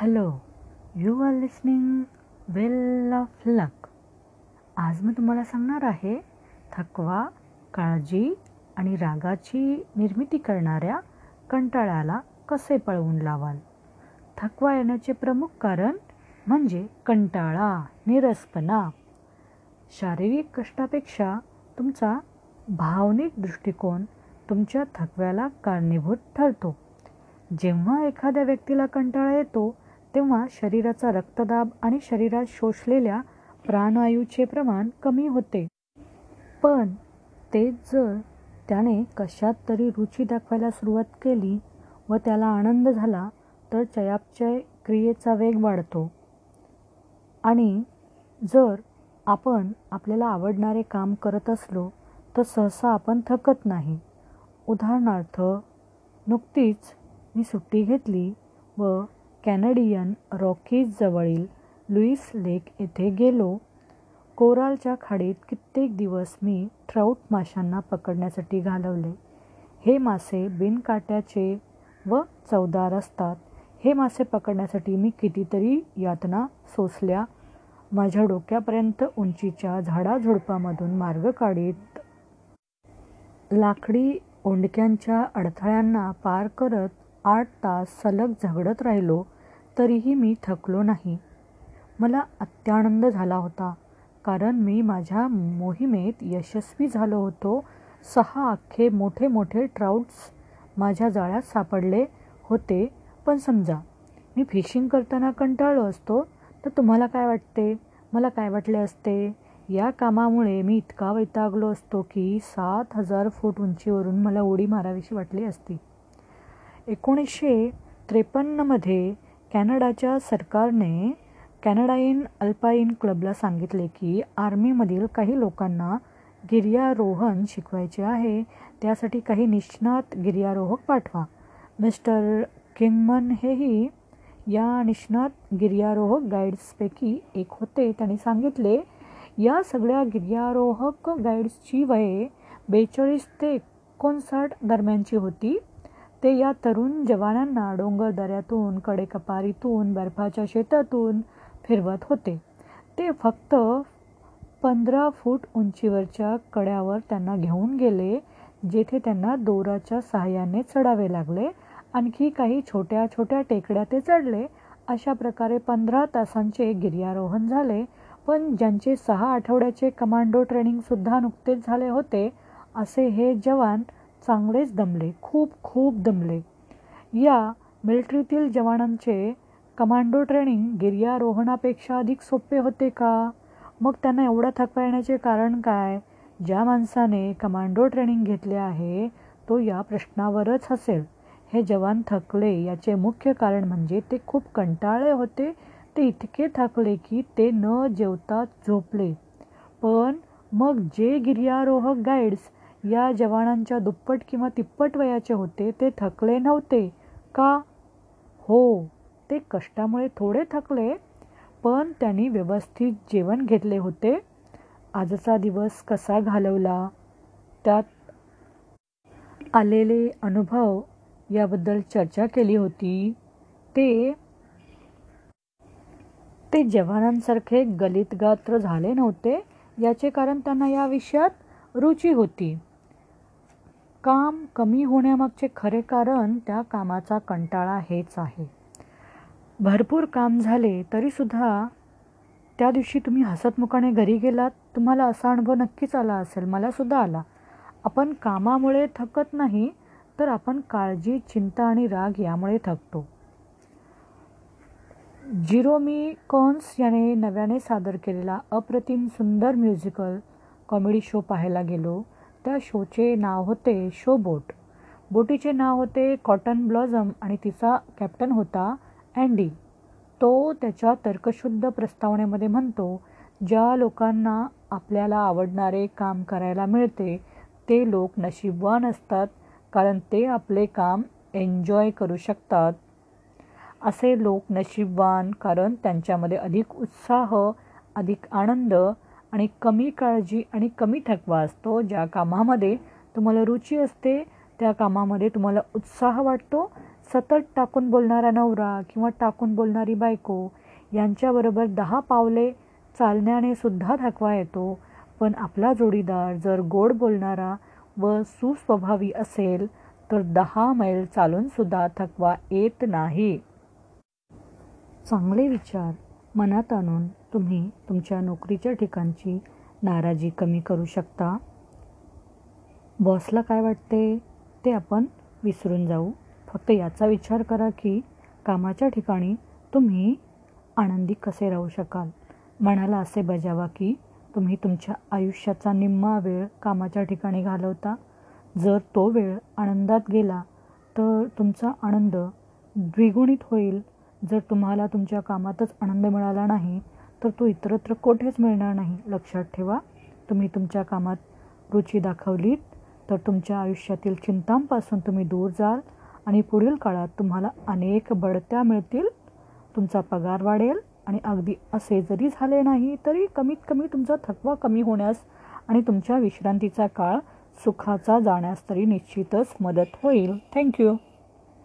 Hello you are listening well of luck आज मी तुम्हाला सांगणार आहे थकवा काळजी आणि रागाची निर्मिती करणाऱ्या कंटाळ्याला कसे पळवून लावाल? थकवा येण्याचे प्रमुख कारण म्हणजे कंटाळा निरसपणा. शारीरिक कष्टापेक्षा तुमचा भावनिक दृष्टिकोन तुमच्या थकव्याला कारणीभूत ठरतो. जेव्हा एखाद्या व्यक्तीला कंटाळा येतो तेव्हा शरीराचा रक्तदाब आणि शरीरात शोषलेल्या प्राणवायूचे प्रमाण कमी होते. पण तेच जर त्याने कशात तरी रुची दाखवायला सुरुवात केली व त्याला आनंद झाला तर चयापचय क्रियेचा वेग वाढतो. आणि जर आपण आपल्याला आवडणारे काम करत असलो तर सहसा आपण थकत नाही. उदाहरणार्थ नुकतीच मी सुट्टी घेतली व कॅनडियन रॉकीजजवळील लुईस लेक येथे गेलो. कोरालच्या खाडीत कित्येक दिवस मी ट्राऊट माशांना पकडण्यासाठी घालवले. हे मासे बिनकाट्याचे व चवदार असतात हे मासे पकडण्यासाठी मी कितीतरी यातना सोसल्या. माझ्या डोक्यापर्यंत उंचीच्या झाडाझुडपामधून मार्ग काढीत लाकडी ओंडक्यांच्या अडथळ्यांना पार करत आठ तास सलग झगडत राहिलो. तरीही मी थकलो नाही. मला अत्यानंद झाला होता. कारण मी माझ्या मोहिमेत यशस्वी झालो होतो. सहा अख्खे मोठे मोठे ट्राउट्स माझ्या जाळ्यात सापडले होते. पण समजा मी फिशिंग करताना कंटाळलो असतो तर तुम्हाला काय वाटते? मला काय वाटले असते? या कामामुळे मी इतका वैतागलो असतो की सात हजार फूट उंचीवरून मला उडी मारावीशी वाटली असती. एकोणीसशे त्रेपन्नमध्ये कॅनडाच्या सरकारने कॅनडाईन अल्पाईन क्लबला सांगितले की आर्मीमधील काही लोकांना गिर्यारोहण शिकवायचे आहे. त्यासाठी काही निष्णात गिर्यारोहक पाठवा. मिस्टर किंगमन हेही या निष्णात गिर्यारोहक गाईड्सपैकी एक होते. त्यांनी सांगितले या सगळ्या गिर्यारोहक गाईड्सची वये बेचाळीस ते एकोणसाठ दरम्यानची होती. ते या तरुण जवानांना डोंगर दऱ्यातून कडेकपारीतून बर्फाच्या शेतातून फिरवत होते. ते फक्त पंधरा फूट उंचीवरच्या कड्यावर त्यांना घेऊन गेले जेथे त्यांना दोराच्या सहाय्याने चढावे लागले. आणखी काही छोट्या छोट्या टेकड्या ते चढले. अशा प्रकारे पंधरा तासांचे गिर्यारोहण झाले. पण ज्यांचे सहा आठवड्याचे कमांडो ट्रेनिंगसुद्धा नुकतेच झाले होते असे हे जवान चांगलेच दमले खूप खूप दमले. या मिलिटरीतील जवानांचे कमांडो ट्रेनिंग गिर्यारोहणापेक्षा अधिक सोपे होते का? मग त्यांना एवढा थकवा येण्याचे कारण काय? ज्या माणसाने कमांडो ट्रेनिंग घेतले आहे तो या प्रश्नावरच हसेल. हे जवान थकले याचे मुख्य कारण म्हणजे ते खूप कंटाळले होते. ते इतके थकले की ते न जेवता झोपले. पण मग जे गिर्यारोहक गाईड्स या जवानांच्या दुप्पट किंवा तिप्पट वयाचे होते ते थकले नव्हते का? हो ते कष्टामुळे थोडे थकले पण त्यांनी व्यवस्थित जेवण घेतले होते. आजचा दिवस कसा घालवला? त्यात आलेले अनुभव याबद्दल चर्चा केली होती. ते ते जवानांसारखे गलितगात्र झाले नव्हते याचे कारण त्यांना या विषयात रुची होती. काम कमी होण्यामागचे खरे कारण त्या कामाचा कंटाळा हेच आहे. भरपूर काम झाले तरीसुद्धा त्या दिवशी तुम्ही हसतमुखाने घरी गेलात तुम्हाला असा अनुभव नक्कीच आला असेल मलासुद्धा आला. आपण कामामुळे थकत नाही तर आपण काळजी चिंता आणि राग यामुळे थकतो. जिरोमी कॉन्स याने नव्याने सादर केलेला अप्रतिम सुंदर म्युझिकल कॉमेडी शो पाहायला गेलो. त्या शोचे नाव होते शो बोट. बोटीचे नाव होते कॉटन ब्लॉझम आणि तिचा कॅप्टन होता अँडी. तो त्याच्या तर्कशुद्ध प्रस्तावनेमध्ये म्हणतो ज्या लोकांना आपल्याला आवडणारे काम करायला मिळते ते लोक नशीबवान असतात कारण ते आपले काम एन्जॉय करू शकतात. असे लोक नशीबवान कारण त्यांच्यामध्ये अधिक उत्साह अधिक आनंद आणि कमी काळजी आणि कमी थकवा असतो ज्या कामामध्ये तुम्हाला रुची असते त्या कामामध्ये तुम्हाला उत्साह वाटतो. सतत टाकून बोलणारा नवरा किंवा टाकून बोलणारी बायको यांच्याबरोबर दहा पावले चालण्याने सुद्धा थकवा येतो. पण आपला जोडीदार जर गोड बोलणारा व सुस्वभावी असेल तर दहा मैल चालूनसुद्धा थकवा येत नाही. चांगले विचार मनात आणून तुम्ही तुमच्या नोकरीच्या ठिकाणची नाराजी कमी करू शकता. बॉसला काय वाटते ते आपण विसरून जाऊ. फक्त याचा विचार करा की कामाच्या ठिकाणी तुम्ही आनंदी कसे राहू शकाल? मनाला असे बजावा की तुम्ही तुमच्या आयुष्याचा निम्मा वेळ कामाच्या ठिकाणी घालवता. जर तो वेळ आनंदात गेला तर तुमचा आनंद द्विगुणित होईल. जर तुम्हाला तुमच्या कामातच आनंद मिळाला नाही तर तो इतरत्र कोठेच मिळणार नाही. लक्षात ठेवा तुम्ही तुमच्या कामात रुची दाखवलीत तर तुमच्या आयुष्यातील चिंतांपासून तुम्ही दूर जाल आणि पुढील काळात तुम्हाला अनेक बढत्या मिळतील. तुमचा पगार वाढेल आणि अगदी असे जरी झाले नाही तरी कमीत कमी तुमचा थकवा कमी होण्यास आणि तुमच्या विश्रांतीचा काळ सुखाचा जाण्यास तरी निश्चितच मदत होईल. थँक्यू